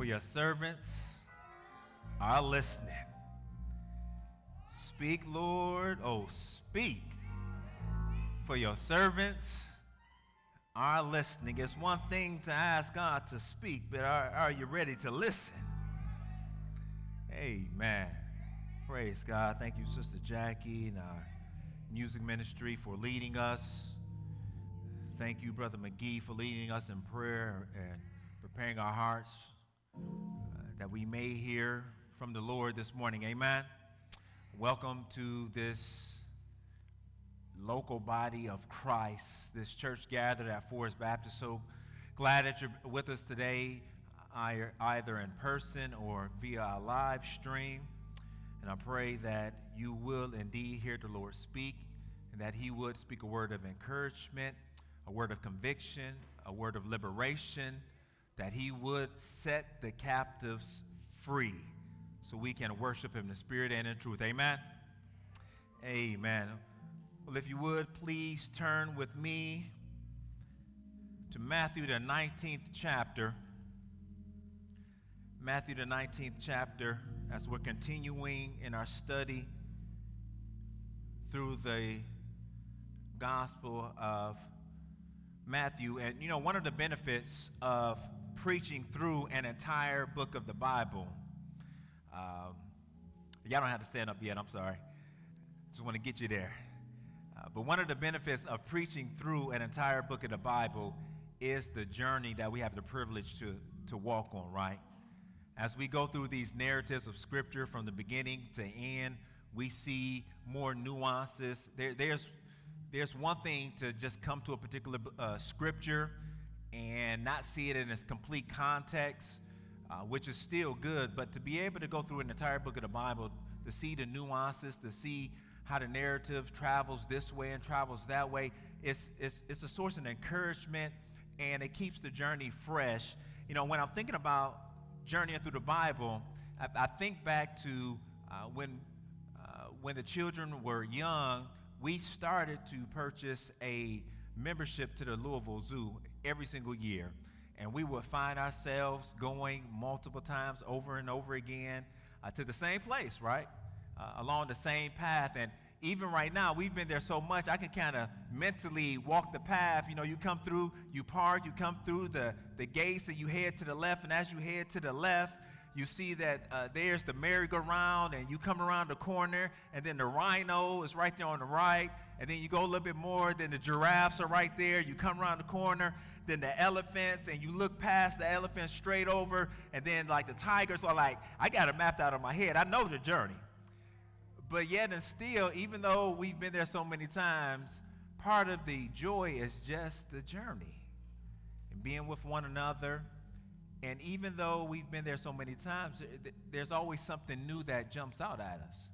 for your servants are listening. Speak, Lord, oh, speak, for your servants are listening. It's one thing to ask God to speak, but are, are you ready to listen? Amen. Praise God. Thank you, Sister Jackie and our music ministry for leading us. Thank you, Brother McGee, for leading us in prayer and preparing our hearts Uh, that we may hear from the Lord this morning. Amen. Welcome to this local body of Christ, this church gathered at Forest Baptist. So glad that you're with us today, either in person or via a live stream. And I pray that you will indeed hear the Lord speak and that He would speak a word of encouragement, a word of conviction, a word of liberation, that He would set the captives free so we can worship Him in Spirit and in truth. Amen. Amen. Well, if you would, please turn with me to Matthew, the 19th chapter. Matthew, the 19th chapter, as we're continuing in our study through the Gospel of Matthew. And, you know, one of the benefits of preaching through an entire book of the Bible, um, y'all don't have to stand up yet, I'm sorry. Just want to get you there. Uh, but one of the benefits of preaching through an entire book of the Bible is the journey that we have the privilege to, to walk on, right? As we go through these narratives of Scripture from the beginning to end, we see more nuances. There, there's, there's one thing to just come to a particular uh, Scripture and not see it in its complete context, uh, which is still good, but to be able to go through an entire book of the Bible, to see the nuances, to see how the narrative travels this way and travels that way. It's, it's, it's a source of encouragement and it keeps the journey fresh. You know, when I'm thinking about journeying through the Bible, I, I think back to uh, when, uh, when the children were young, we started to purchase a membership to the Louisville Zoo every single year. And we would find ourselves going multiple times over and over again uh, to the same place, right? uh, along the same path. And even right now, we've been there so much, I can kind of mentally walk the path. You know, you come through, you park, you come through the, the gates, and you head to the left. And as you head to the left, you see that uh, there's the merry-go-round, and you come around the corner, and then the rhino is right there on the right, and then you go a little bit more, then the giraffes are right there. You come around the corner, then the elephants, and you look past the elephants straight over, and then like the tigers are like, I got it mapped out of my head. I know the journey. But yet and still, even though we've been there so many times, part of the joy is just the journey and being with one another. And even though we've been there so many times, there's always something new that jumps out at us.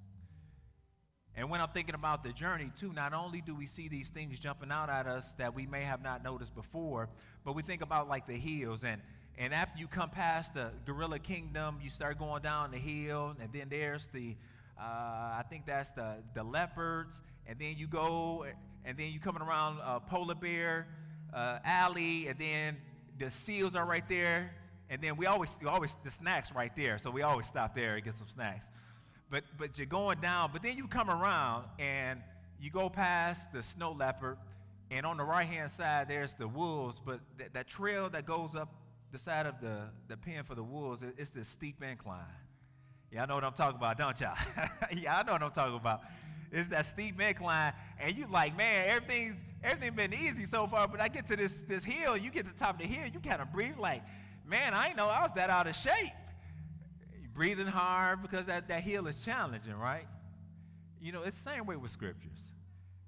And when I'm thinking about the journey, too, not only do we see these things jumping out at us that we may have not noticed before, but we think about like the hills. And, and after you come past the Gorilla Kingdom, you start going down the hill, and then there's the uh, I think that's the, the leopards. And then you go, and then you coming around uh, Polar Bear uh, Alley, and then the seals are right there. And then we always, we always, the snacks right there. So we always stop there and get some snacks. But, but you're going down, but then you come around and you go past the snow leopard, and on the right hand side, there's the wolves. But th- that trail that goes up the side of the, the pen for the wolves, it, it's this steep incline. Y'all know what I'm talking about, don't y'all? y'all know what I'm talking about. It's that steep incline, and you're like, man, everything's everything been easy so far, but I get to this this hill, you get to the top of the hill, you kind of breathe like, man, I know I was that out of shape. Breathing hard because that, that hill is challenging, right? You know, it's the same way with scriptures.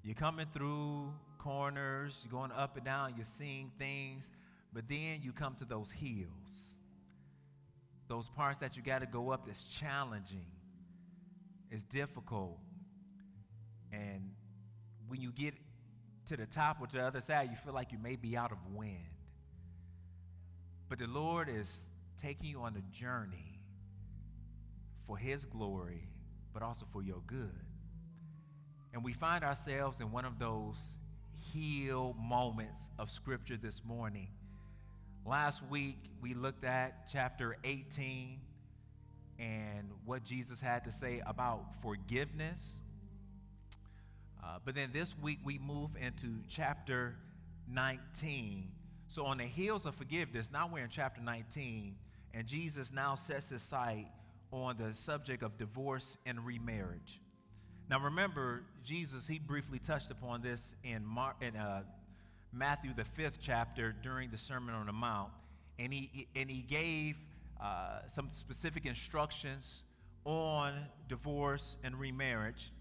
You're coming through corners, you're going up and down, you're seeing things, but then you come to those hills those parts that you got to go up that's challenging, it's difficult. And when you get to the top or to the other side, you feel like you may be out of wind. But the Lord is taking you on a journey for His glory, but also for your good. And we find ourselves in one of those heal moments of Scripture this morning Last week, we looked at chapter 18 and what Jesus had to say about forgiveness. Uh, but then this week, we move into chapter 19. So, on the heels of forgiveness, now we're in chapter 19, and Jesus now sets his sight on the subject of divorce and remarriage. Now, remember, Jesus, he briefly touched upon this in, Mar- in uh, Matthew, the fifth chapter, during the Sermon on the Mount, and he, and he gave uh, some specific instructions on divorce and remarriage.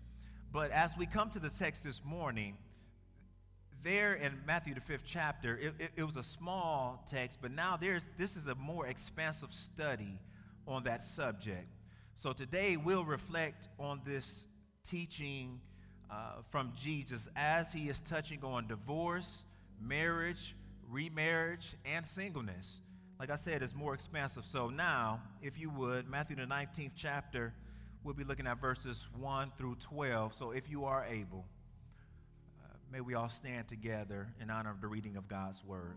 But as we come to the text this morning, there in Matthew the fifth chapter, it, it, it, was a small text, but now there's this is a more expansive study on that subject. So today we'll reflect on this teaching uh, from Jesus as he is touching on divorce, marriage, remarriage, and singleness. Like I said, it's more expansive. So now, if you would, Matthew the 19th chapter, we'll be looking at verses 1 through 12. So if you are able, may we all stand together in honor of the reading of God's word.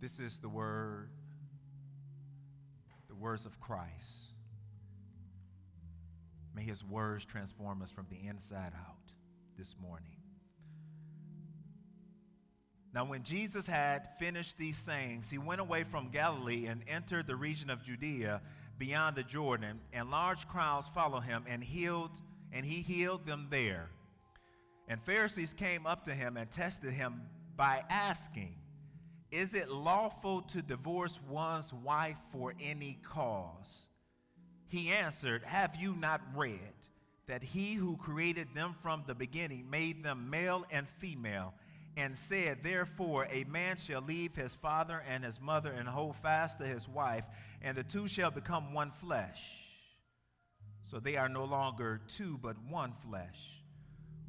This is the word, the words of Christ. May his words transform us from the inside out this morning. Now, when Jesus had finished these sayings, he went away from Galilee and entered the region of Judea beyond the Jordan, and large crowds followed him and healed, and he healed them there. And Pharisees came up to him and tested him by asking, Is it lawful to divorce one's wife for any cause? He answered, Have you not read that he who created them from the beginning made them male and female? and said, Therefore, a man shall leave his father and his mother and hold fast to his wife, and the two shall become one flesh. So they are no longer two, but one flesh.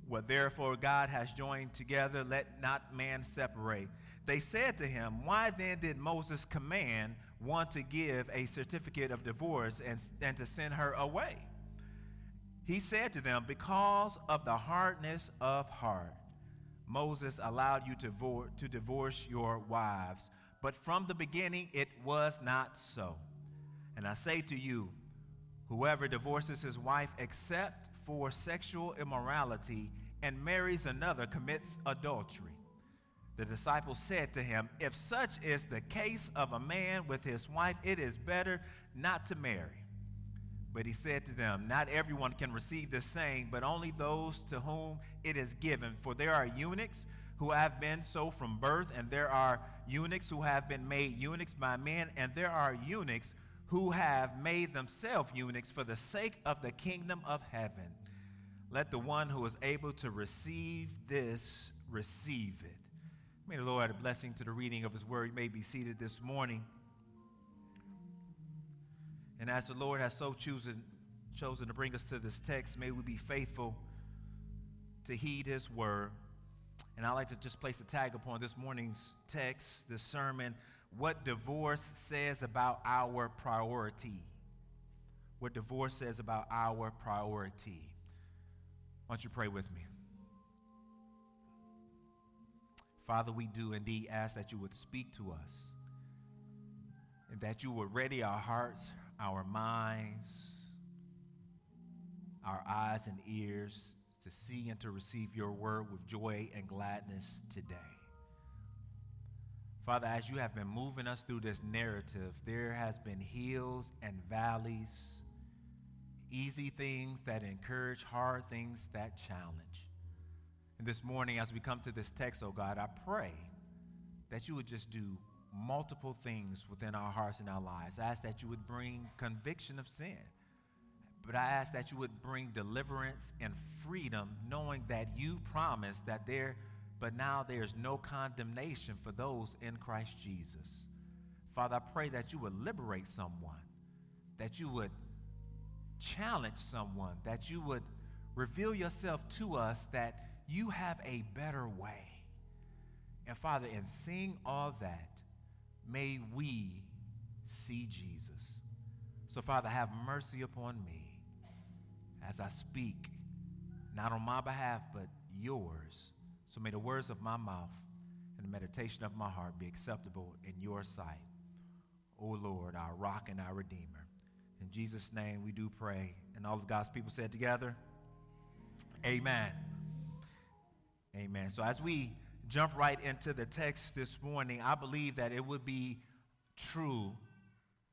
What therefore God has joined together, let not man separate. They said to him, Why then did Moses command one to give a certificate of divorce and, and to send her away? He said to them, Because of the hardness of heart Moses allowed you to, vor- to divorce your wives, but from the beginning it was not so. And I say to you, whoever divorces his wife except for sexual immorality and marries another commits adultery. The disciples said to him, If such is the case of a man with his wife, it is better not to marry. But he said to them, Not everyone can receive this saying, but only those to whom it is given. For there are eunuchs who have been so from birth, and there are eunuchs who have been made eunuchs by men, and there are eunuchs who have made themselves eunuchs for the sake of the kingdom of heaven. Let the one who is able to receive this receive it. May the Lord add a blessing to the reading of his word. You may be seated this morning. And as the Lord has so chosen, chosen to bring us to this text, may we be faithful to heed his word. And I'd like to just place a tag upon this morning's text, this sermon, what divorce says about our priority. What divorce says about our priority. Why don't you pray with me? Father, we do indeed ask that you would speak to us and that you would ready our hearts, our minds, our eyes and ears to see and to receive your word with joy and gladness today. Father, as you have been moving us through this narrative, there has been hills and valleys, easy things that encourage, hard things that challenge. And this morning, as we come to this text, oh God, I pray that you would just do multiple things within our hearts and our lives. I ask that you would bring conviction of sin. But I ask that you would bring deliverance and freedom, knowing that you promised that there, but now there's no condemnation for those in Christ Jesus. Father, I pray that you would liberate someone, that you would challenge someone, that you would reveal yourself to us that you have a better way. And Father, in seeing all that, may we see Jesus. So, Father, have mercy upon me as I speak, not on my behalf, but yours. So may the words of my mouth and the meditation of my heart be acceptable in your sight. O Lord, our rock and our redeemer. In Jesus' name we do pray. And all of God's people said together, Amen. Amen. So as we jump right into the text this morning, I believe that it would be true,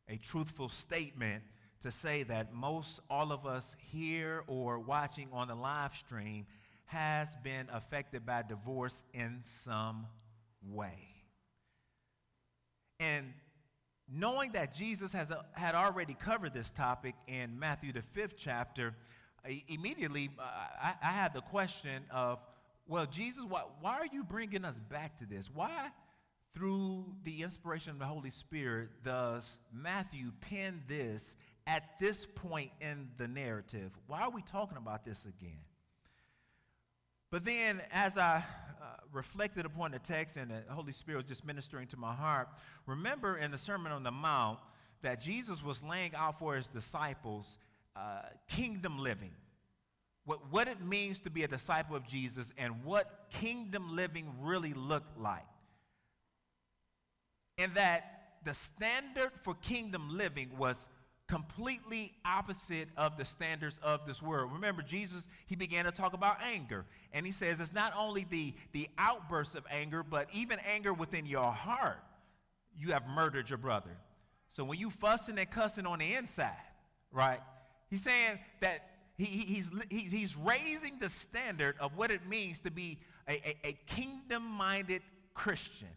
a truthful statement to say that most all of us here or watching on the live stream has been affected by divorce in some way. And knowing that Jesus has a, had already covered this topic in Matthew, the fifth chapter, immediately uh, I, I, had the question of, well, Jesus, why, why are you bringing us back to this? Why, through the inspiration of the Holy Spirit, does Matthew pen this at this point in the narrative? Why are we talking about this again? But then, as I uh, reflected upon the text and the Holy Spirit was just ministering to my heart, remember in the Sermon on the Mount that Jesus was laying out for his disciples uh, kingdom living. What, what it means to be a disciple of Jesus and what kingdom living really looked like. And that the standard for kingdom living was completely opposite of the standards of this world. Remember, Jesus, he began to talk about anger. And he says it's not only the, the outbursts of anger, but even anger within your heart. You have murdered your brother. So when you fussing and cussing on the inside, right? He's saying that he, he's, he's raising the standard of what it means to be a, a, a kingdom minded Christian.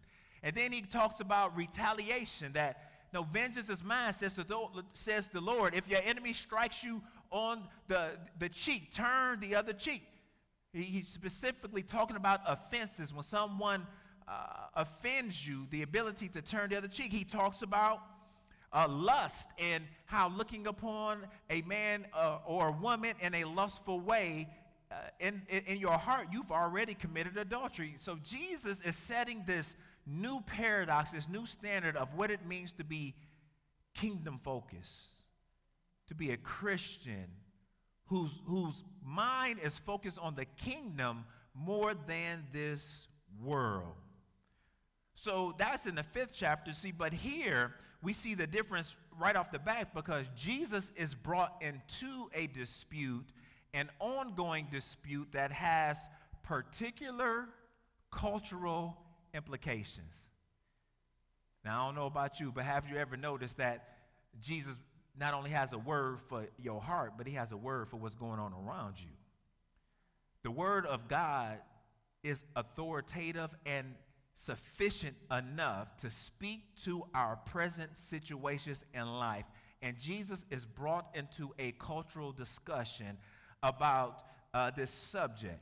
And then he talks about retaliation that no, vengeance is mine, says the, says the Lord. If your enemy strikes you on the, the cheek, turn the other cheek. He's specifically talking about offenses. When someone uh, offends you, the ability to turn the other cheek. He talks about uh, lust and how looking upon a man uh, or a woman in a lustful way uh, in, in, in your heart, you've already committed adultery. So Jesus is setting this new paradox, this new standard of what it means to be kingdom focused, to be a Christian whose, whose mind is focused on the kingdom more than this world. So that's in the fifth chapter. See, but here we see the difference right off the bat because Jesus is brought into a dispute, an ongoing dispute that has particular cultural implications. Now, I don't know about you, but have you ever noticed that Jesus not only has a word for your heart, but he has a word for what's going on around you? The word of God is authoritative and sufficient enough to speak to our present situations in life. And Jesus is brought into a cultural discussion about uh, this subject.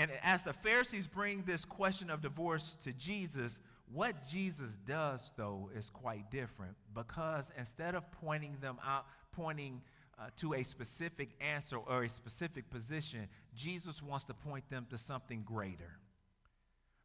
And as the Pharisees bring this question of divorce to Jesus, what Jesus does, though, is quite different because instead of pointing them out, pointing uh, to a specific answer or a specific position, Jesus wants to point them to something greater.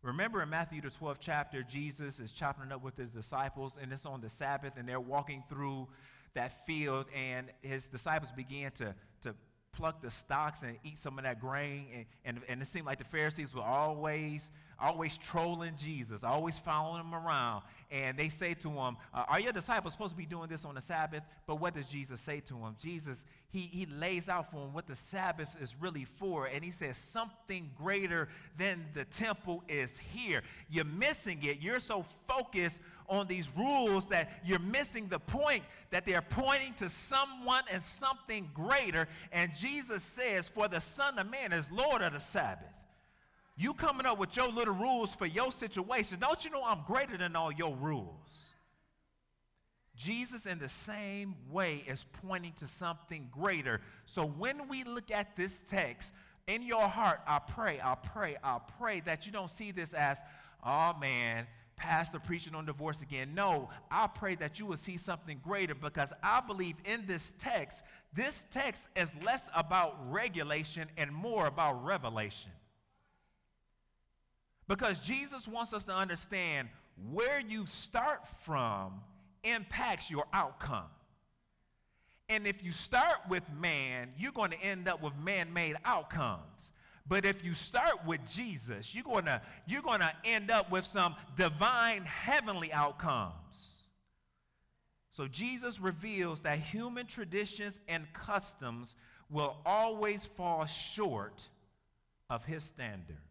Remember in Matthew, the 12th chapter, Jesus is chopping it up with his disciples, and it's on the Sabbath, and they're walking through that field, and his disciples began to, to pluck the stalks and eat some of that grain. And, and, and it seemed like the Pharisees were always, always trolling Jesus, always following him around. And they say to him, uh, Are your disciples supposed to be doing this on the Sabbath? But what does Jesus say to him? Jesus, he, he lays out for him what the Sabbath is really for. And he says, Something greater than the temple is here. You're missing it. You're so focused on these rules that you're missing the point that they're pointing to someone and something greater. And Jesus says, For the Son of Man is Lord of the Sabbath. You coming up with your little rules for your situation. Don't you know I'm greater than all your rules? Jesus, in the same way, is pointing to something greater. So when we look at this text, in your heart, I pray, I pray, I pray that you don't see this as, oh man, pastor preaching on divorce again. No, I pray that you will see something greater because I believe in this text, this text is less about regulation and more about revelation. Because Jesus wants us to understand where you start from impacts your outcome. And if you start with man, you're going to end up with man made outcomes. But if you start with Jesus, you're going to you're going to end up with some divine heavenly outcomes. So Jesus reveals that human traditions and customs will always fall short of his standard.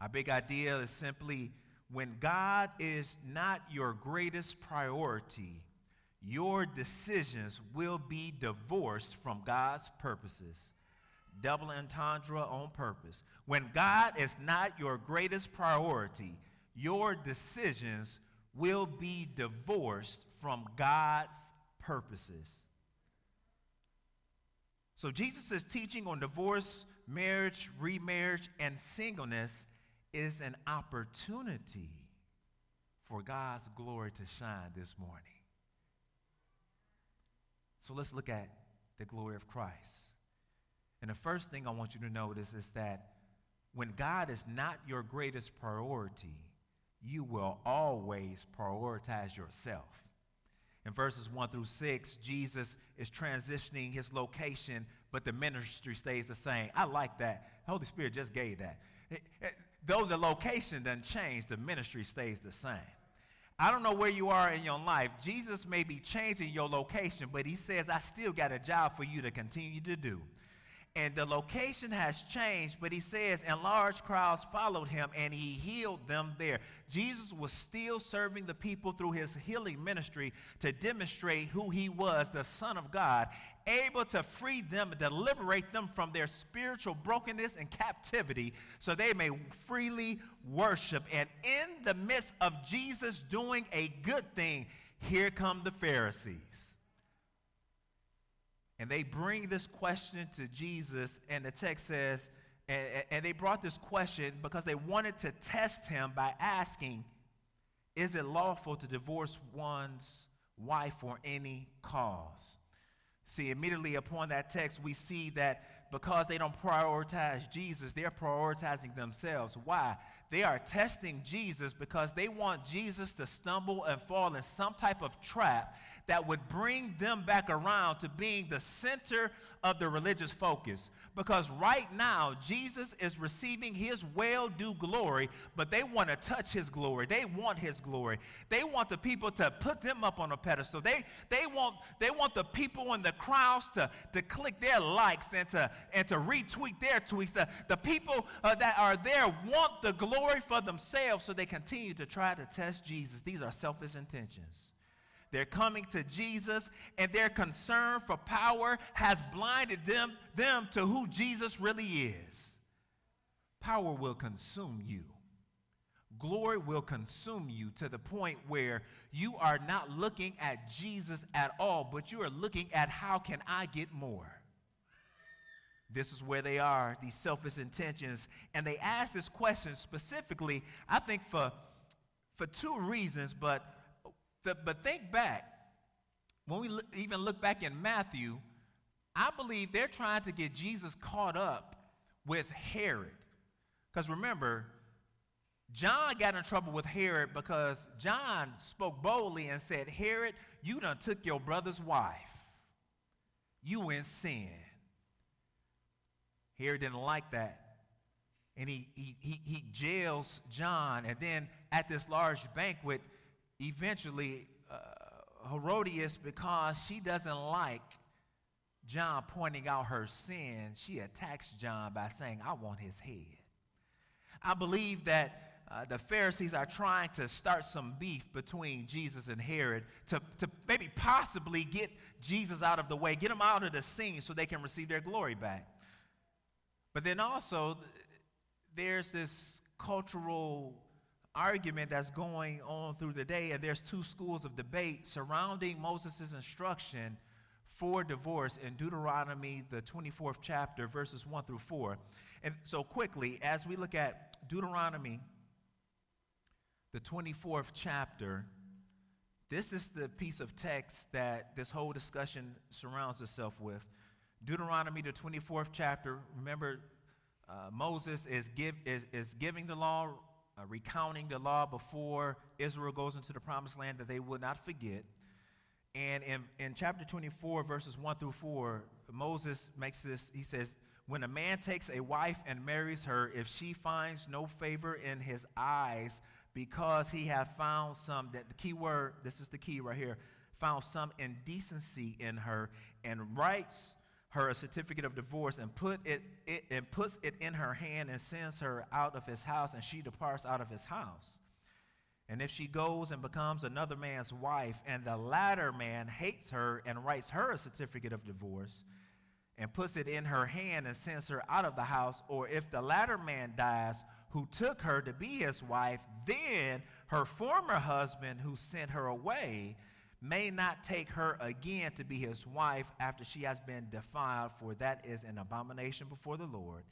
Our big idea is simply when God is not your greatest priority, your decisions will be divorced from God's purposes. Double entendre on purpose. When God is not your greatest priority, your decisions will be divorced from God's purposes. So Jesus' is teaching on divorce, marriage, remarriage, and singleness is an opportunity for God's glory to shine this morning. So let's look at the glory of Christ. And the first thing I want you to notice is that when God is not your greatest priority, you will always prioritize yourself. In verses 1 through 6, Jesus is transitioning his location, but the ministry stays the same. I like that. The Holy Spirit just gave that. Though the location doesn't change, the ministry stays the same. I don't know where you are in your life. Jesus may be changing your location, but he says, I still got a job for you to continue to do. And the location has changed, but he says, and large crowds followed him, and he healed them there. Jesus was still serving the people through his healing ministry to demonstrate who he was, the Son of God, able to free them and to liberate them from their spiritual brokenness and captivity so they may freely worship. And in the midst of Jesus doing a good thing, here come the Pharisees. And they bring this question to Jesus, and the text says, and, and, they brought this question because they wanted to test him by asking, Is it lawful to divorce one's wife for any cause? See, immediately upon that text, we see that because they don't prioritize Jesus, they're prioritizing themselves. Why? They are testing Jesus because they want Jesus to stumble and fall in some type of trap that would bring them back around to being the center of the religious focus. Because right now, Jesus is receiving his well due glory, but they want to touch his glory. They want his glory. They want the people to put them up on a pedestal. They, they, want, they want the people in the crowds to, to click their likes and to, and to retweet their tweets. The, the people uh, that are there want the glory for themselves, so they continue to try to test Jesus. These are selfish intentions. They're coming to Jesus, and their concern for power has blinded them, them to who Jesus really is. Power will consume you. Glory will consume you to the point where you are not looking at Jesus at all, but you are looking at how can I get more. This is where they are, these selfish intentions. And they ask this question specifically, I think, for, for two reasons, but the, but think back. When we look, even look back in Matthew, I believe they're trying to get Jesus caught up with Herod. Because remember, John got in trouble with Herod because John spoke boldly and said, Herod, you done took your brother's wife. You in sin. Herod didn't like that. And he, he, he, he jails John. And then at this large banquet, eventually uh, Herodias, because she doesn't like John pointing out her sin, she attacks John by saying, I want his head. I believe that uh, the Pharisees are trying to start some beef between Jesus and Herod to, to maybe possibly get Jesus out of the way, get him out of the scene so they can receive their glory back. But then also, there's this cultural argument that's going on through the day, and there's two schools of debate surrounding Moses' instruction for divorce in Deuteronomy, the 24th chapter, verses 1 through 4. And so, quickly, as we look at Deuteronomy, the 24th chapter, this is the piece of text that this whole discussion surrounds itself with. Deuteronomy, the 24th chapter, remember, uh, Moses is, give, is, is giving the law uh, recounting the law before Israel goes into the promised land that they would not forget. And in, in chapter 24, verses 1 through 4, Moses makes this, he says, when a man takes a wife and marries her, if she finds no favor in his eyes because he hath found some, that the key word, this is the key right here, found some indecency in her and writes her a certificate of divorce and put it, it and puts it in her hand and sends her out of his house and she departs out of his house. And if she goes and becomes another man's wife and the latter man hates her and writes her a certificate of divorce and puts it in her hand and sends her out of the house, or if the latter man dies who took her to be his wife, then her former husband who sent her away may not take her again to be his wife after she has been defiled, for that is an abomination before the Lord.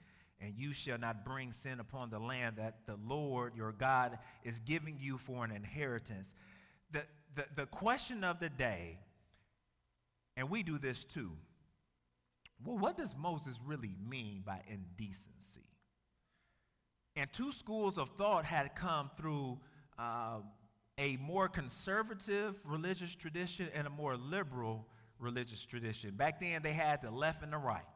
And you shall not bring sin upon the land that the Lord your God is giving you for an inheritance. The, the, the question of the day, and we do this too. Well, what does Moses really mean by indecency? And two schools of thought had come through uh, a more conservative religious tradition and a more liberal religious tradition. Back then, they had the left and the right.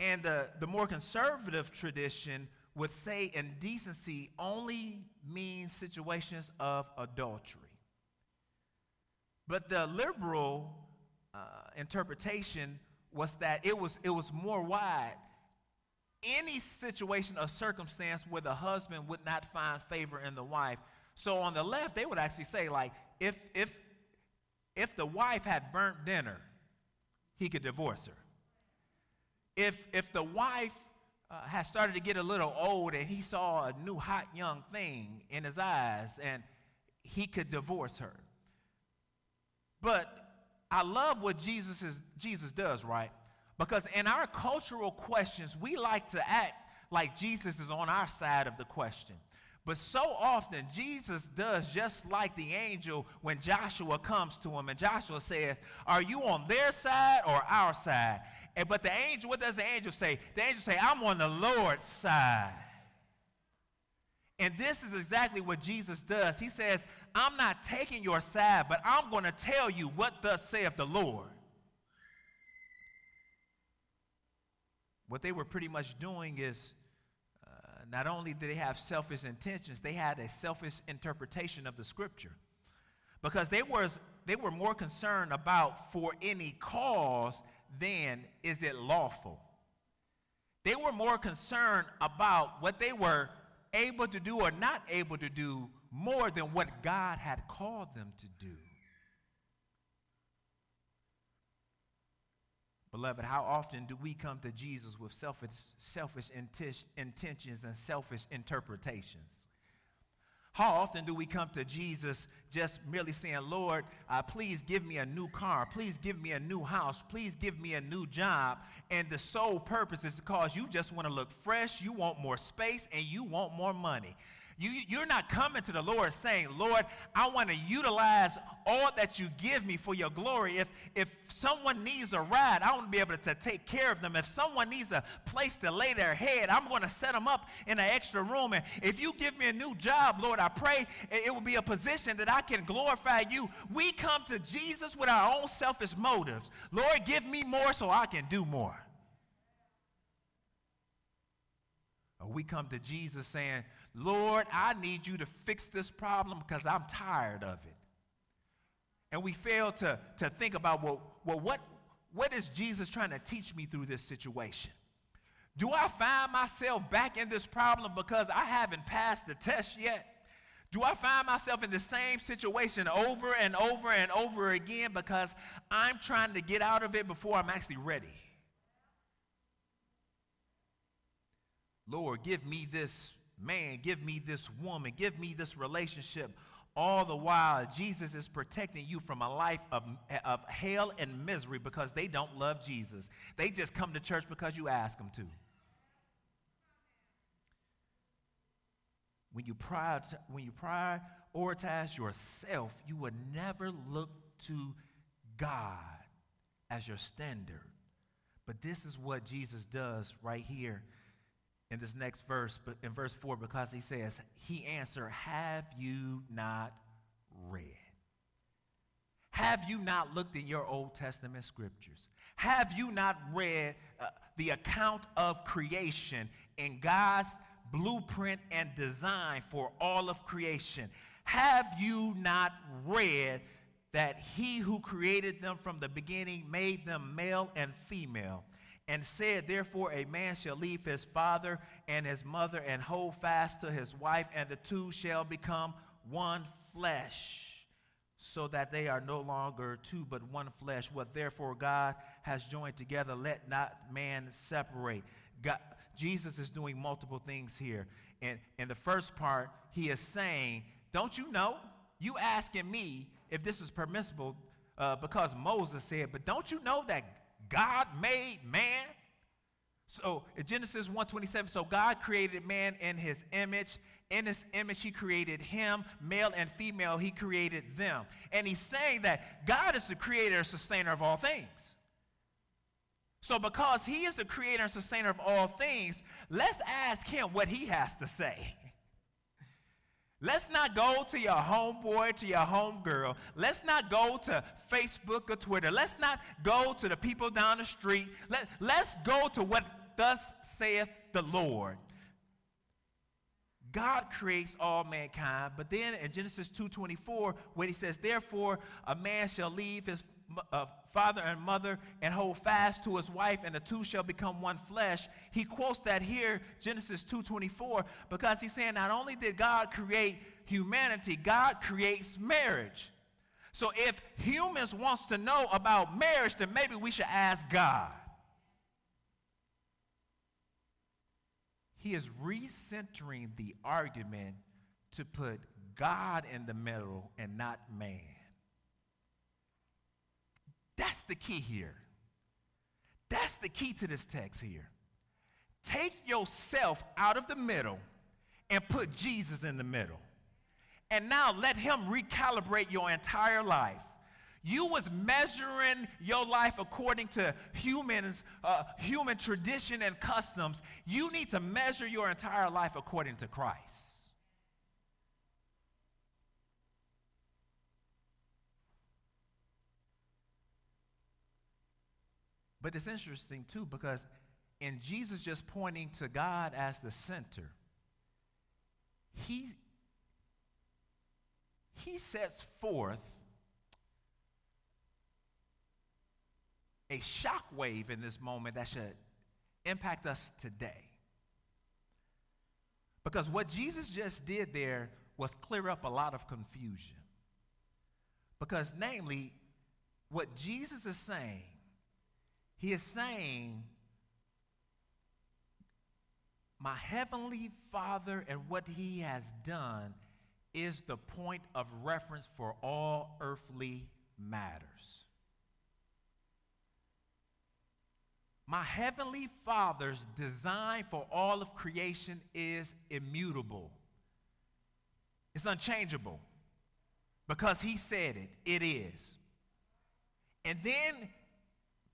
And the, the more conservative tradition would say indecency only means situations of adultery. But the liberal uh, interpretation was that it was, it was more wide. Any situation or circumstance where the husband would not find favor in the wife so on the left, they would actually say, like, if, if, if the wife had burnt dinner, he could divorce her. If, if the wife uh, had started to get a little old and he saw a new hot young thing in his eyes, and he could divorce her. But I love what Jesus, is, Jesus does, right? Because in our cultural questions, we like to act like Jesus is on our side of the question. But so often, Jesus does just like the angel when Joshua comes to him, and Joshua says, Are you on their side or our side? And, but the angel, what does the angel say? The angel say, I'm on the Lord's side. And this is exactly what Jesus does. He says, I'm not taking your side, but I'm going to tell you what thus saith the Lord. What they were pretty much doing is not only did they have selfish intentions, they had a selfish interpretation of the scripture. Because they, was, they were more concerned about for any cause than is it lawful. They were more concerned about what they were able to do or not able to do more than what God had called them to do. Beloved, how often do we come to Jesus with selfish, selfish intentions and selfish interpretations? How often do we come to Jesus just merely saying, Lord, uh, please give me a new car. Please give me a new house. Please give me a new job. And the sole purpose is because you just want to look fresh, you want more space, and you want more money. You, you're not coming to the Lord saying, Lord, I want to utilize all that you give me for your glory. If, if someone needs a ride, I want to be able to take care of them. If someone needs a place to lay their head, I'm going to set them up in an extra room. And if you give me a new job, Lord, I pray it will be a position that I can glorify you. We come to Jesus with our own selfish motives. Lord, give me more so I can do more. Or we come to Jesus saying, Lord, I need you to fix this problem because I'm tired of it. And we fail to, to think about, well, well what, what is Jesus trying to teach me through this situation? Do I find myself back in this problem because I haven't passed the test yet? Do I find myself in the same situation over and over and over again because I'm trying to get out of it before I'm actually ready? Lord, give me this man, give me this woman, give me this relationship. All the while, Jesus is protecting you from a life of, of hell and misery because they don't love Jesus. They just come to church because you ask them to. When you, when you prioritize yourself, you would never look to God as your standard. But this is what Jesus does right here in this next verse, but in verse 4, because he says, He answered, Have you not read? Have you not looked in your Old Testament scriptures? Have you not read uh, the account of creation in God's blueprint and design for all of creation? Have you not read that he who created them from the beginning made them male and female? And said, Therefore, a man shall leave his father and his mother and hold fast to his wife, and the two shall become one flesh. So that they are no longer two, but one flesh. What therefore God has joined together, let not man separate. God, Jesus is doing multiple things here. And in the first part, he is saying, Don't you know? You asking me if this is permissible uh, because Moses said, but don't you know that God made man. So in Genesis 1:27, so God created man in his image. In his image, he created him, male and female, he created them. And he's saying that God is the creator and sustainer of all things. So, because he is the creator and sustainer of all things, let's ask him what he has to say. Let's not go to your homeboy, to your homegirl. Let's not go to Facebook or Twitter. Let's not go to the people down the street. Let, let's go to what thus saith the Lord. God creates all mankind, but then in Genesis 2:24, when he says, "Therefore a man shall leave his uh, father and mother and hold fast to his wife and the two shall become one flesh. He quotes that here genesis 2.24 because he's saying not only did god create humanity god creates marriage. So if humans wants to know about marriage then maybe we should ask god. He is recentering the argument to put god in the middle and not man that's the key here. That's the key to this text here. Take yourself out of the middle and put Jesus in the middle. And now let him recalibrate your entire life. You was measuring your life according to humans, uh, human tradition and customs. You need to measure your entire life according to Christ. But it's interesting too because in Jesus just pointing to God as the center, he, he sets forth a shockwave in this moment that should impact us today. Because what Jesus just did there was clear up a lot of confusion. Because, namely, what Jesus is saying he is saying, My heavenly Father and what He has done is the point of reference for all earthly matters. My heavenly Father's design for all of creation is immutable. It's unchangeable because he said it. It is. And then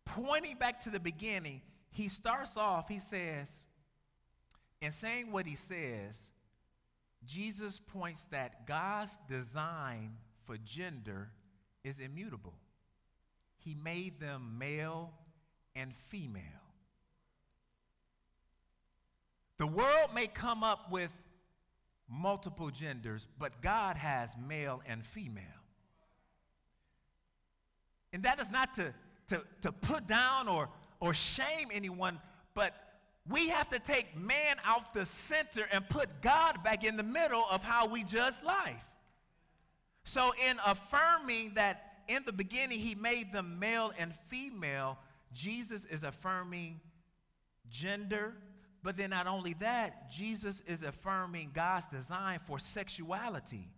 pointing back to the beginning, he starts off, he says, in saying what he says, Jesus points that God's design for gender is immutable. He made them male and female. The world may come up with multiple genders, but God has male and female. And that is not to to, to put down or, or shame anyone, but we have to take man out the center and put God back in the middle of how we judge life. So, in affirming that in the beginning he made them male and female, Jesus is affirming gender. But then, not only that, Jesus is affirming God's design for sexuality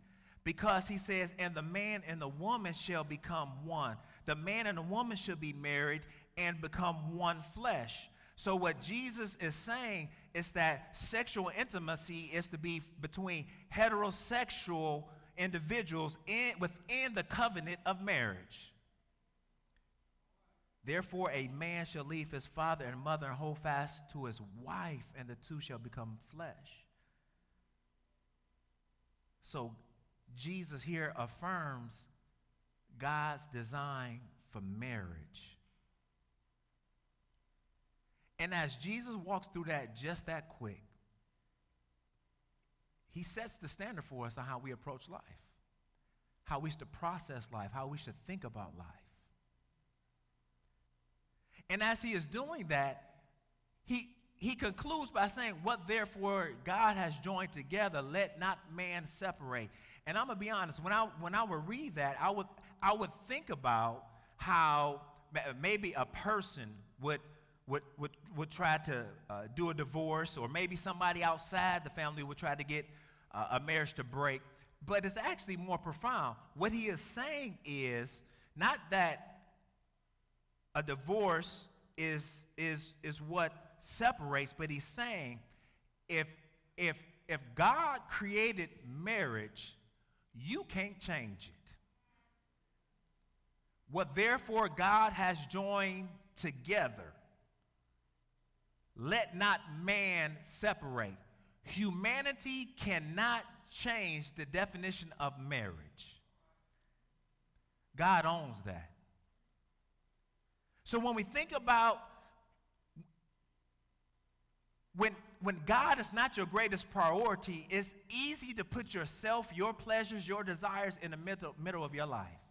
because he says, And the man and the woman shall become one the man and the woman should be married and become one flesh. So, what Jesus is saying is that sexual intimacy is to be between heterosexual individuals in, within the covenant of marriage. Therefore, a man shall leave his father and mother and hold fast to his wife, and the two shall become flesh. So, Jesus here affirms God's design for marriage. And as Jesus walks through that just that quick, he sets the standard for us on how we approach life, how we should process life, how we should think about life. And as he is doing that, he, he concludes by saying, What therefore God has joined together, let not man separate. And I'm gonna be honest, when I when I would read that, I would I would think about how maybe a person would would, would, would try to uh, do a divorce, or maybe somebody outside the family would try to get uh, a marriage to break. But it's actually more profound. What he is saying is not that a divorce is, is, is what separates, but he's saying if, if, if God created marriage, you can't change it. What therefore God has joined together, let not man separate. Humanity cannot change the definition of marriage. God owns that. So when we think about when, when God is not your greatest priority, it's easy to put yourself, your pleasures, your desires in the middle, middle of your life.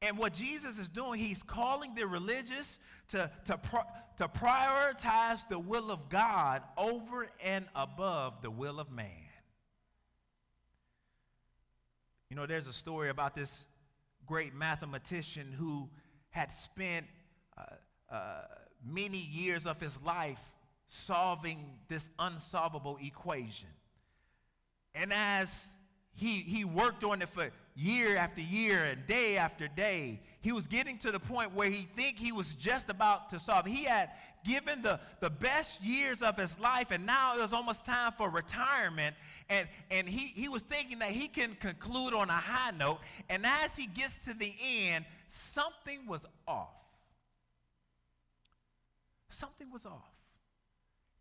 And what Jesus is doing, he's calling the religious to, to, to prioritize the will of God over and above the will of man. You know, there's a story about this great mathematician who had spent uh, uh, many years of his life solving this unsolvable equation. And as he, he worked on it for year after year and day after day. He was getting to the point where he think he was just about to solve. He had given the, the best years of his life, and now it was almost time for retirement. And, and he, he was thinking that he can conclude on a high note. And as he gets to the end, something was off. Something was off.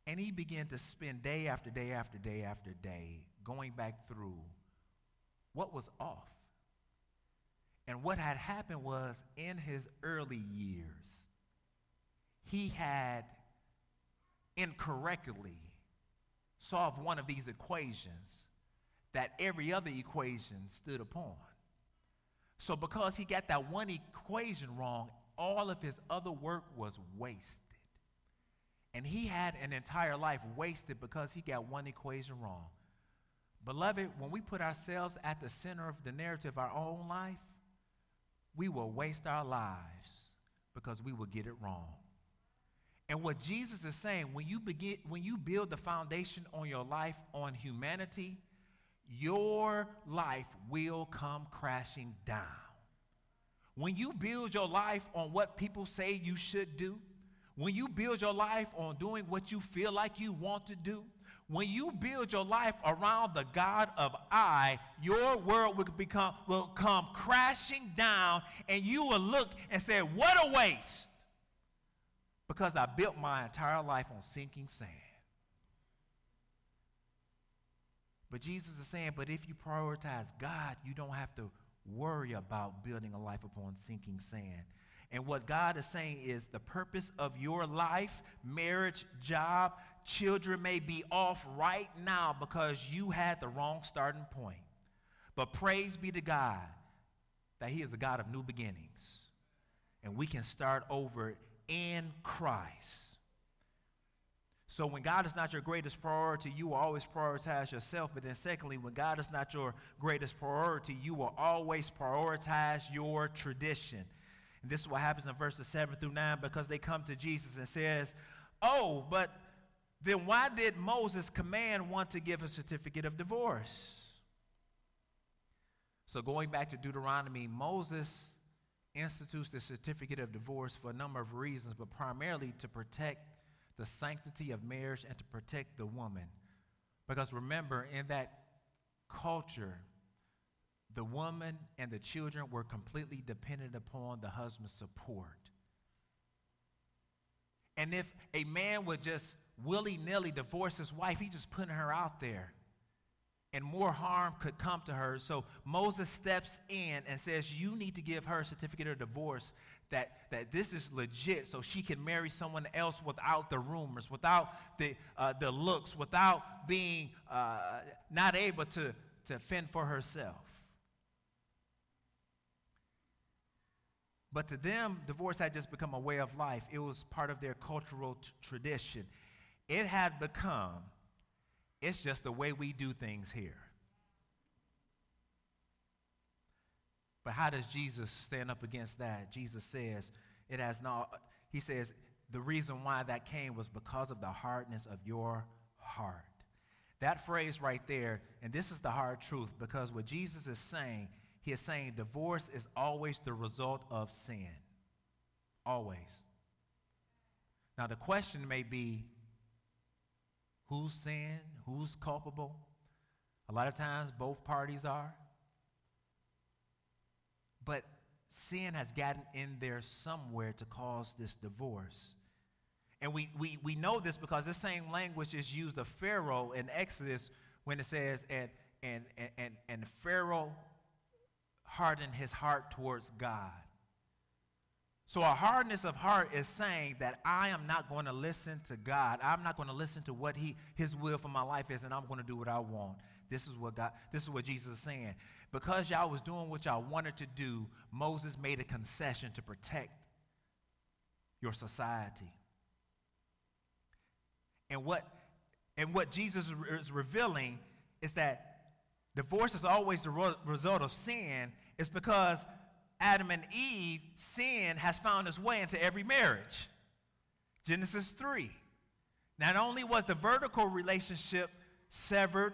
And he began to spend day after day after day after day going back through what was off. And what had happened was in his early years, he had incorrectly solved one of these equations that every other equation stood upon. So, because he got that one equation wrong, all of his other work was wasted. And he had an entire life wasted because he got one equation wrong. Beloved, when we put ourselves at the center of the narrative of our own life, we will waste our lives because we will get it wrong. And what Jesus is saying, when you begin, when you build the foundation on your life on humanity, your life will come crashing down. When you build your life on what people say you should do, when you build your life on doing what you feel like you want to do, when you build your life around the God of I, your world will become will come crashing down, and you will look and say, "What a waste!" Because I built my entire life on sinking sand. But Jesus is saying, but if you prioritize God, you don't have to worry about building a life upon sinking sand. And what God is saying is the purpose of your life, marriage, job, children may be off right now because you had the wrong starting point. But praise be to God that He is a God of new beginnings. And we can start over in Christ. So when God is not your greatest priority, you will always prioritize yourself. But then secondly, when God is not your greatest priority, you will always prioritize your tradition. And this is what happens in verses 7 through 9 because they come to Jesus and says, Oh, but then why did Moses command one to give a certificate of divorce? So going back to Deuteronomy, Moses institutes the certificate of divorce for a number of reasons, but primarily to protect the sanctity of marriage and to protect the woman. Because remember, in that culture, the woman and the children were completely dependent upon the husband's support. And if a man would just willy nilly divorce his wife, he's just putting her out there. and more harm could come to her. So Moses steps in and says, You need to give her a certificate of divorce that, that this is legit so she can marry someone else without the rumors, without the, uh, the looks, without being uh, not able to, to fend for herself. But to them, divorce had just become a way of life. It was part of their cultural t- tradition. It had become, it's just the way we do things here. But how does Jesus stand up against that? Jesus says, it has not, he says, the reason why that came was because of the hardness of your heart. That phrase right there, and this is the hard truth, because what Jesus is saying, he is saying divorce is always the result of sin. Always. Now, the question may be who's sin? Who's culpable? A lot of times, both parties are. But sin has gotten in there somewhere to cause this divorce. And we, we, we know this because the same language is used of Pharaoh in Exodus when it says, and, and, and, and Pharaoh hardened his heart towards God. So, a hardness of heart is saying that I am not going to listen to God. I'm not going to listen to what he, His will for my life is, and I'm going to do what I want. This is what God. This is what Jesus is saying. Because y'all was doing what y'all wanted to do, Moses made a concession to protect your society. And what, and what Jesus is revealing is that divorce is always the result of sin. It's because Adam and Eve, sin has found its way into every marriage. Genesis 3. Not only was the vertical relationship severed,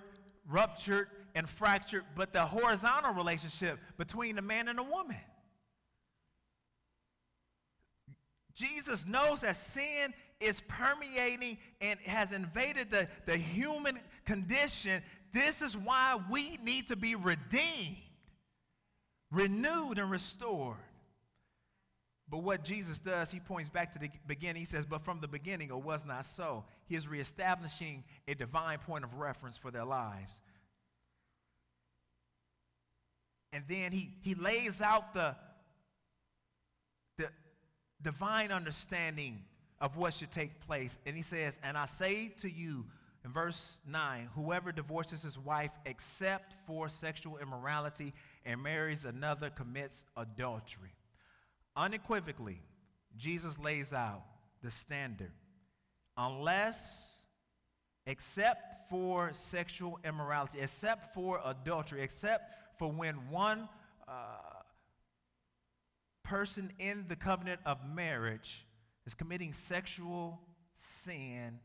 ruptured, and fractured, but the horizontal relationship between the man and the woman. Jesus knows that sin is permeating and has invaded the, the human condition. This is why we need to be redeemed renewed and restored. But what Jesus does, he points back to the beginning. He says, But from the beginning it was not so. He is reestablishing a divine point of reference for their lives. And then he, he lays out the, the divine understanding of what should take place. And he says, And I say to you, in verse 9, whoever divorces his wife except for sexual immorality and marries another commits adultery. Unequivocally, Jesus lays out the standard. Unless, except for sexual immorality, except for adultery, except for when one uh, person in the covenant of marriage is committing sexual sin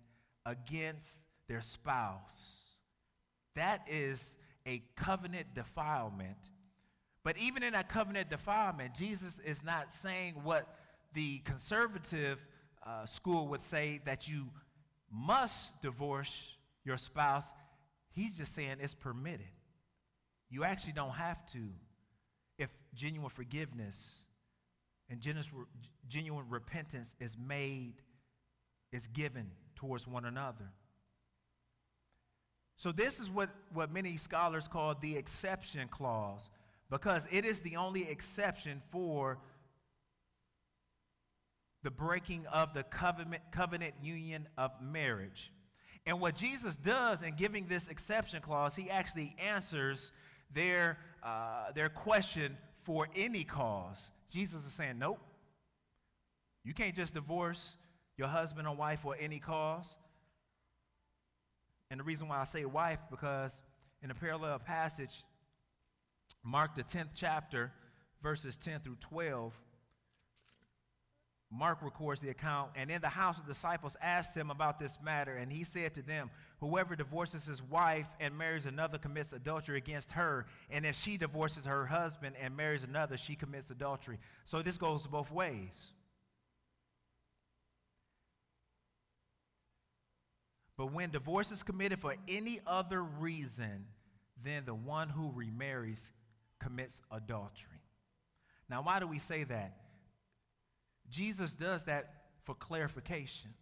against their spouse. That is a covenant defilement. But even in that covenant defilement, Jesus is not saying what the conservative uh, school would say that you must divorce your spouse. He's just saying it's permitted. You actually don't have to if genuine forgiveness and genuine repentance is made, is given towards one another. So, this is what, what many scholars call the exception clause, because it is the only exception for the breaking of the covenant, covenant union of marriage. And what Jesus does in giving this exception clause, he actually answers their, uh, their question for any cause. Jesus is saying, nope. You can't just divorce your husband or wife for any cause. And the reason why I say wife, because in a parallel passage, Mark the 10th chapter, verses 10 through 12, Mark records the account, and in the house, the disciples asked him about this matter, and he said to them, Whoever divorces his wife and marries another commits adultery against her, and if she divorces her husband and marries another, she commits adultery. So this goes both ways. But when divorce is committed for any other reason then the one who remarries commits adultery. Now, why do we say that? Jesus does that for clarification.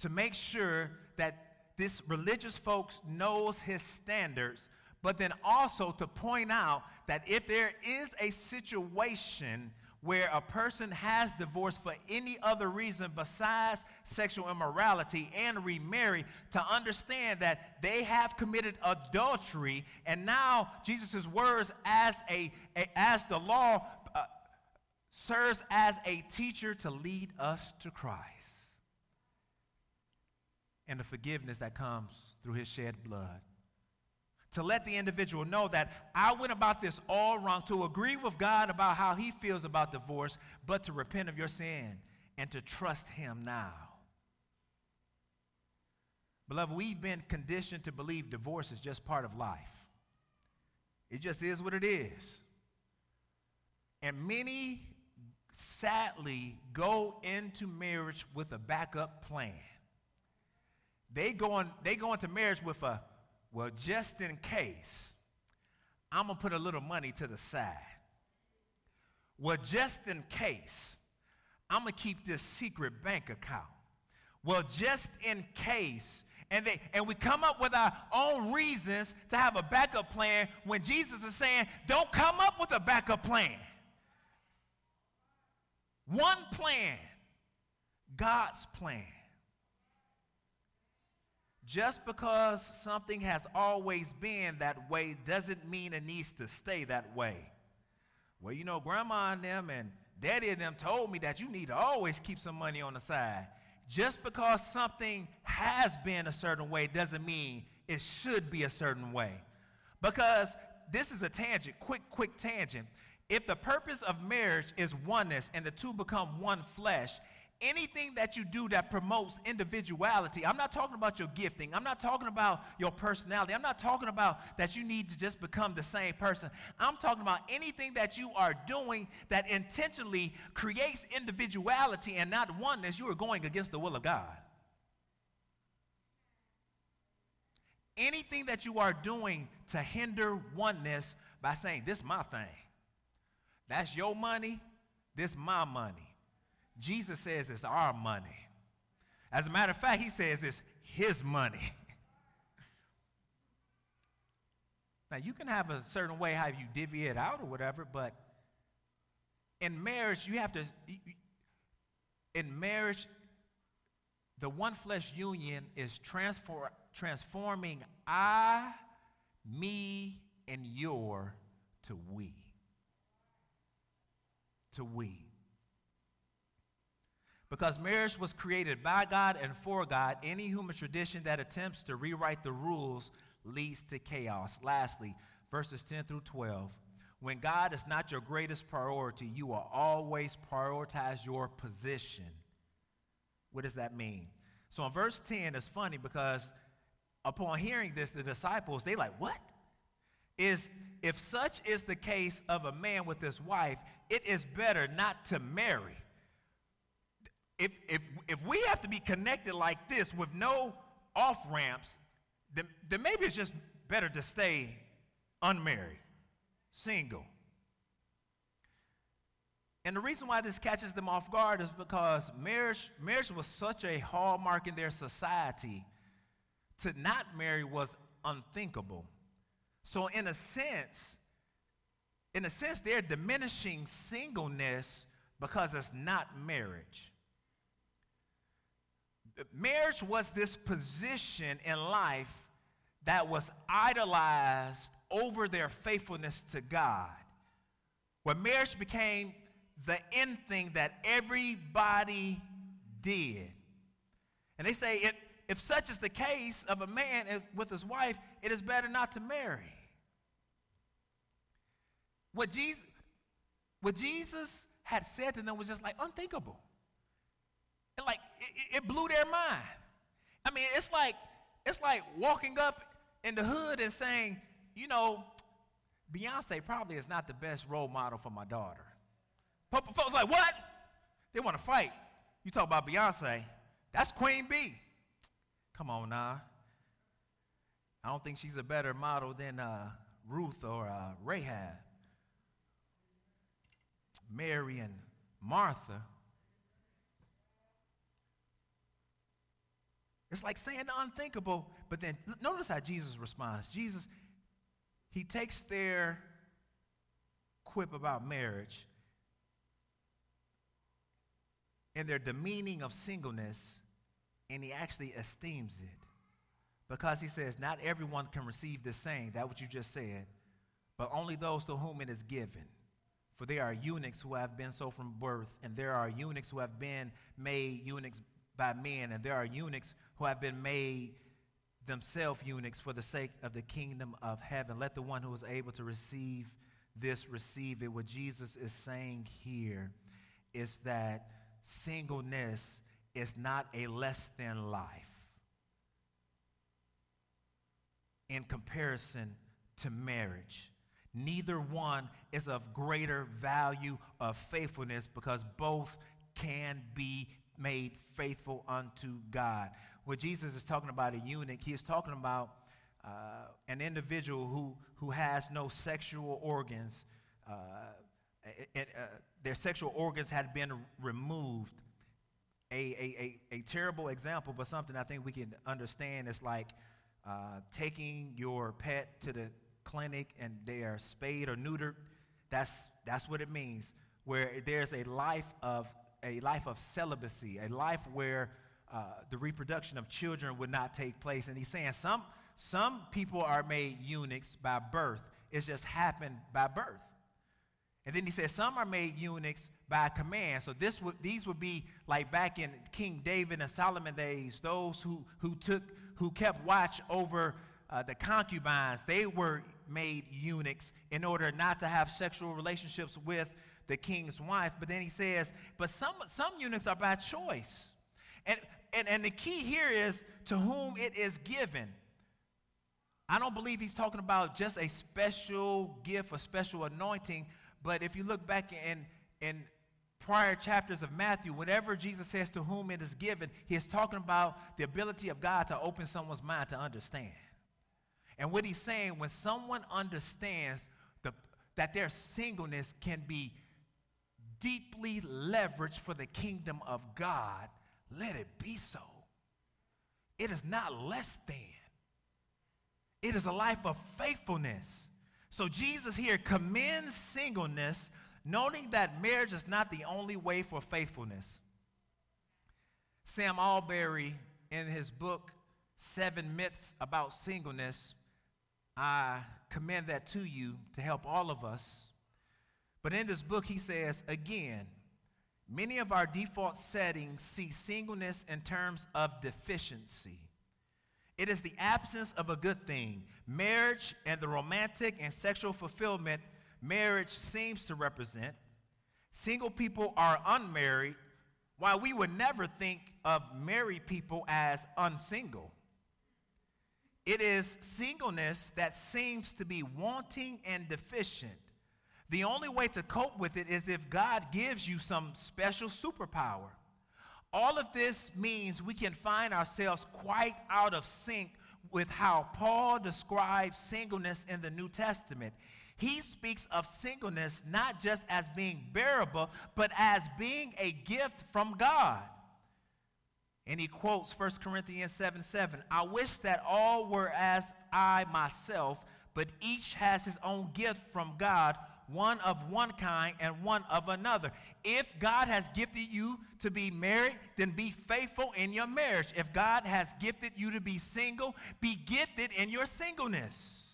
To make sure that this religious folks knows his standards, but then also to point out that if there is a situation where a person has divorced for any other reason besides sexual immorality and remarry, to understand that they have committed adultery, and now Jesus' words as a, a as the law uh, serves as a teacher to lead us to Christ and the forgiveness that comes through his shed blood. To let the individual know that I went about this all wrong, to agree with God about how he feels about divorce, but to repent of your sin and to trust him now. Beloved, we've been conditioned to believe divorce is just part of life. It just is what it is. And many sadly go into marriage with a backup plan. They go, on, they go into marriage with a, well, just in case, I'm going to put a little money to the side. Well, just in case, I'm going to keep this secret bank account. Well, just in case, and they and we come up with our own reasons to have a backup plan when Jesus is saying, don't come up with a backup plan. One plan, God's plan. Just because something has always been that way doesn't mean it needs to stay that way. Well, you know, grandma and them and daddy and them told me that you need to always keep some money on the side. Just because something has been a certain way doesn't mean it should be a certain way. Because this is a tangent, quick, quick tangent. If the purpose of marriage is oneness and the two become one flesh, anything that you do that promotes individuality, I'm not talking about your gifting. I'm not talking about your personality. I'm not talking about that you need to just become the same person. I'm talking about anything that you are doing that intentionally creates individuality and not oneness. You are going against the will of God. Anything that you are doing to hinder oneness by saying, This is my thing. That's your money. This is my money Jesus says it's our money. As a matter of fact, he says it's his money. now, you can have a certain way how you divvy it out or whatever, but in marriage, you have to, in marriage, the one flesh union is transfer, transforming I, me, and your to we. To we. Because marriage was created by God and for God, any human tradition that attempts to rewrite the rules leads to chaos. Lastly, verses 10 through 12. When God is not your greatest priority, you will always prioritize your position. What does that mean? So in verse 10, it's funny because upon hearing this, the disciples, they like, what? Is if such is the case of a man with his wife, it is better not to marry if, if, if we have to be connected like this with no off ramps, then, then maybe it's just better to stay unmarried, single. And the reason why this catches them off guard is because marriage, marriage was such a hallmark in their society. To not marry was unthinkable. So, in a sense, in a sense, they're diminishing singleness because it's not marriage marriage was this position in life that was idolized over their faithfulness to God. Where marriage became the end thing that everybody did. And they say, if, if such is the case of a man with his wife, it is better not to marry. What Jesus, what Jesus had said to them was just like unthinkable like it, it blew their mind. I mean, it's like it's like walking up in the hood and saying, you know, Beyonce probably is not the best role model for my daughter. Folks like, what? They want to fight. You talk about Beyonce. That's Queen B. Come on now. I don't think she's a better model than uh, Ruth or uh, Rahab. Mary and Martha It's like saying the unthinkable, but then notice how Jesus responds. Jesus, he takes their quip about marriage and their demeaning of singleness, and he actually esteems it. Because he says, Not everyone can receive the same, that what you just said, but only those to whom it is given. For there are eunuchs who have been so from birth, and there are eunuchs who have been made eunuchs by men, and there are eunuchs who have been made themselves eunuchs for the sake of the kingdom of heaven. Let the one who is able to receive this receive it. What Jesus is saying here is that singleness is not a less than life in comparison to marriage. Neither one is of greater value of faithfulness because both can be made faithful unto God. What Jesus is talking about a eunuch, he is talking about uh, an individual who, who has no sexual organs. Uh, it, uh, their sexual organs had been removed. A, a, a, a, terrible example, but something I think we can understand is like uh, taking your pet to the clinic and they are spayed or neutered. That's, that's what it means. Where there's a life of a life of celibacy, a life where uh, the reproduction of children would not take place. And he's saying some, some people are made eunuchs by birth. It's just happened by birth. And then he says some are made eunuchs by command. So this would, these would be like back in King David and Solomon days, those who, who took, who kept watch over uh, the concubines. They were made eunuchs in order not to have sexual relationships with the king's wife. But then he says, but some, some eunuchs are by choice. And, and, and the key here is to whom it is given. I don't believe he's talking about just a special gift or special anointing, but if you look back in, in prior chapters of Matthew, whenever Jesus says to whom it is given, he is talking about the ability of God to open someone's mind to understand. And what he's saying, when someone understands the, that their singleness can be deeply leveraged for the kingdom of God, let it be so. It is not less than. It is a life of faithfulness. So Jesus here commends singleness, noting that marriage is not the only way for faithfulness. Sam Allberry, in his book, Seven Myths About Singleness, I commend that to you to help all of us but in this book, he says, again, many of our default settings see singleness in terms of deficiency. It is the absence of a good thing. Marriage and the romantic and sexual fulfillment marriage seems to represent. Single people are unmarried, while we would never think of married people as unsingle. It is singleness that seems to be wanting and deficient. The only way to cope with it is if God gives you some special superpower. All of this means we can find ourselves quite out of sync with how Paul describes singleness in the New Testament. He speaks of singleness not just as being bearable, but as being a gift from God. And he quotes 1 Corinthians 7 7. I wish that all were as I myself, but each has his own gift from God one of one kind and one of another. If God has gifted you to be married, then be faithful in your marriage. If God has gifted you to be single, be gifted in your singleness.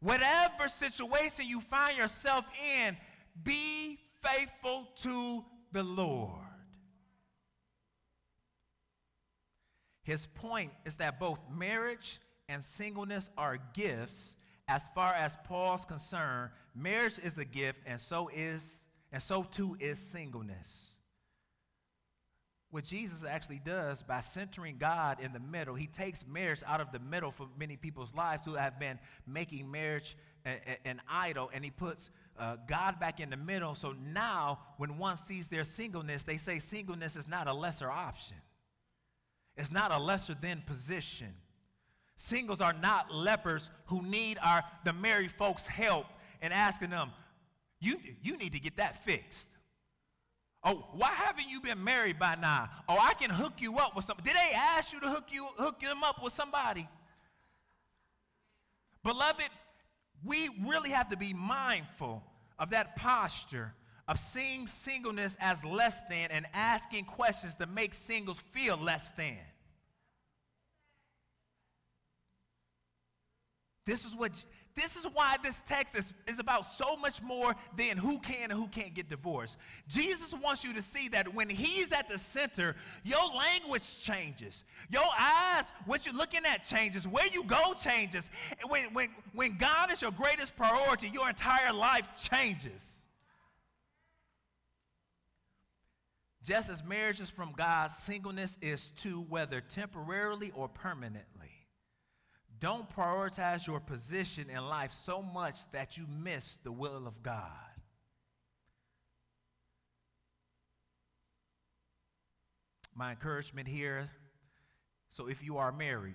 Whatever situation you find yourself in, be faithful to the Lord. His point is that both marriage and singleness are gifts as far as Paul's concerned, marriage is a gift, and so is, and so too is singleness. What Jesus actually does by centering God in the middle, he takes marriage out of the middle for many people's lives who have been making marriage an idol, and he puts uh, God back in the middle. So now, when one sees their singleness, they say singleness is not a lesser option. It's not a lesser than position. Singles are not lepers who need our, the married folks' help and asking them, you, you need to get that fixed. Oh, why haven't you been married by now? Oh, I can hook you up with somebody. Did they ask you to hook you hook them up with somebody? Beloved, we really have to be mindful of that posture of seeing singleness as less than and asking questions to make singles feel less than. This is what this is why this text is, is about so much more than who can and who can't get divorced. Jesus wants you to see that when he's at the center, your language changes. Your eyes, what you're looking at changes. Where you go changes. When, when, when God is your greatest priority, your entire life changes. Just as marriage is from God, singleness is too, whether temporarily or permanently. Don't prioritize your position in life so much that you miss the will of God. My encouragement here so if you are married,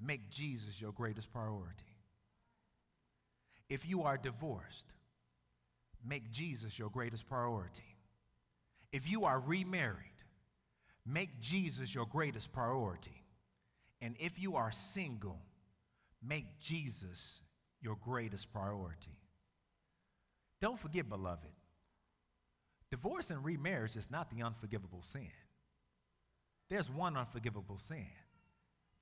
make Jesus your greatest priority. If you are divorced, make Jesus your greatest priority. If you are remarried, make Jesus your greatest priority. And if you are single, make Jesus your greatest priority. Don't forget, beloved, divorce and remarriage is not the unforgivable sin. There's one unforgivable sin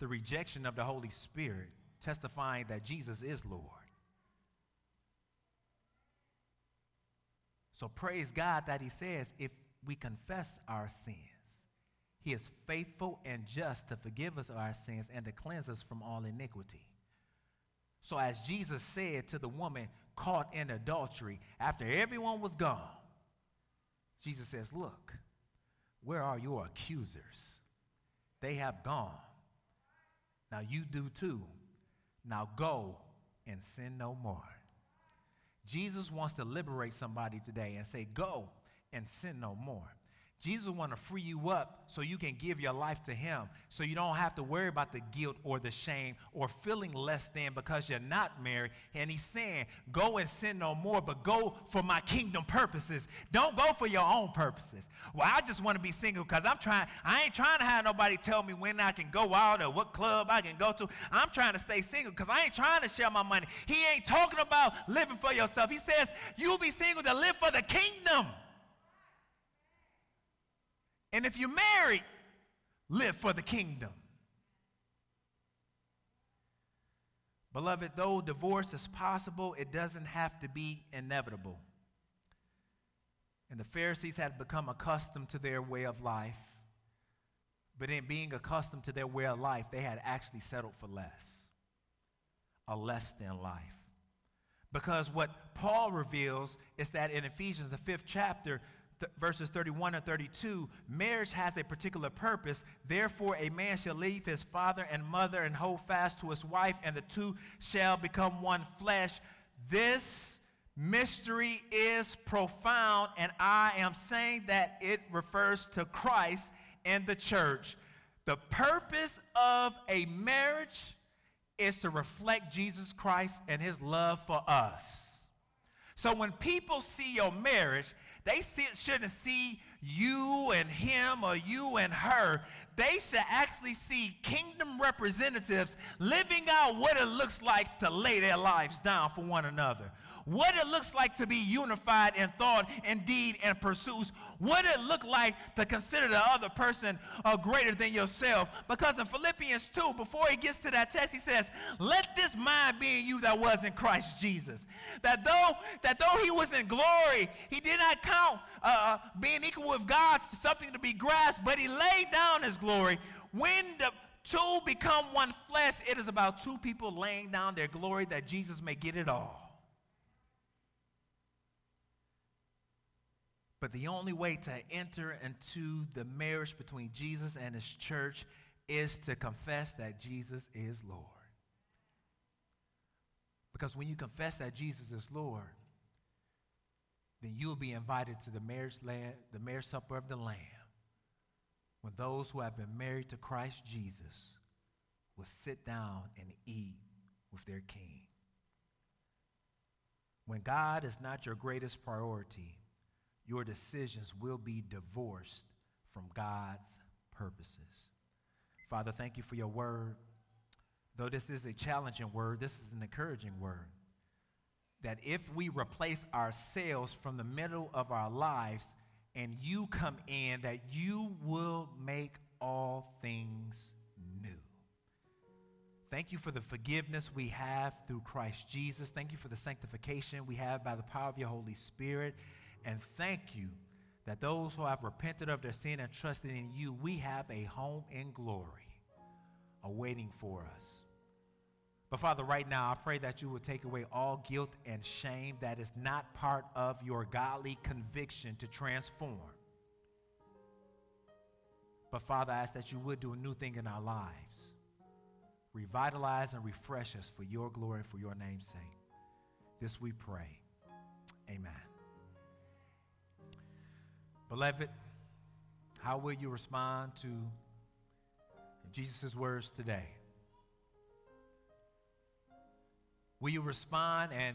the rejection of the Holy Spirit, testifying that Jesus is Lord. So praise God that He says, if we confess our sins, he is faithful and just to forgive us our sins and to cleanse us from all iniquity. So, as Jesus said to the woman caught in adultery after everyone was gone, Jesus says, Look, where are your accusers? They have gone. Now you do too. Now go and sin no more. Jesus wants to liberate somebody today and say, Go and sin no more. Jesus want to free you up so you can give your life to him. So you don't have to worry about the guilt or the shame or feeling less than because you're not married. And he's saying go and sin no more but go for my kingdom purposes. Don't go for your own purposes. Well i just want to be single because i'm trying i ain't trying to have nobody tell me when i can go out or what club i can go to. I'm trying to stay single because i ain't trying to share my money. He ain't talking about living for yourself. He says you'll be single to live for the kingdom and if you're married, live for the kingdom. Beloved, though divorce is possible, it doesn't have to be inevitable. And the Pharisees had become accustomed to their way of life. But in being accustomed to their way of life, they had actually settled for less, a less than life. Because what Paul reveals is that in Ephesians, the fifth chapter, th- verses 31 and 32, marriage has a particular purpose. Therefore, a man shall leave his father and mother and hold fast to his wife, and the two shall become one flesh. This mystery is profound, and I am saying that it refers to Christ and the church. The purpose of a marriage is to reflect Jesus Christ and his love for us. So when people see your marriage, they shouldn't see you and him or you and her. They should actually see kingdom representatives living out what it looks like to lay their lives down for one another what it looks like to be unified in thought and deed and pursuits, what it look like to consider the other person uh, greater than yourself. Because in Philippians 2, before he gets to that text, he says, let this mind be in you that was in Christ Jesus. That though, that though he was in glory, he did not count uh, uh being equal with God something to be grasped, but he laid down his glory. When the two become one flesh, it is about two people laying down their glory that Jesus may get it all. But the only way to enter into the marriage between Jesus and his church is to confess that Jesus is Lord. Because when you confess that Jesus is Lord, then you'll be invited to the marriage, land, the marriage supper of the Lamb. When those who have been married to Christ Jesus will sit down and eat with their king. When God is not your greatest priority, your decisions will be divorced from God's purposes. Father, thank you for your word. Though this is a challenging word, this is an encouraging word. That if we replace ourselves from the middle of our lives and you come in, that you will make all things new. Thank you for the forgiveness we have through Christ Jesus. Thank you for the sanctification we have by the power of your Holy Spirit. And thank you that those who have repented of their sin and trusted in you, we have a home in glory awaiting for us. But Father, right now, I pray that you would take away all guilt and shame that is not part of your godly conviction to transform. But Father, I ask that you would do a new thing in our lives. Revitalize and refresh us for your glory and for your name's sake. This we pray. Amen. Beloved, how will you respond to Jesus' words today? Will you respond and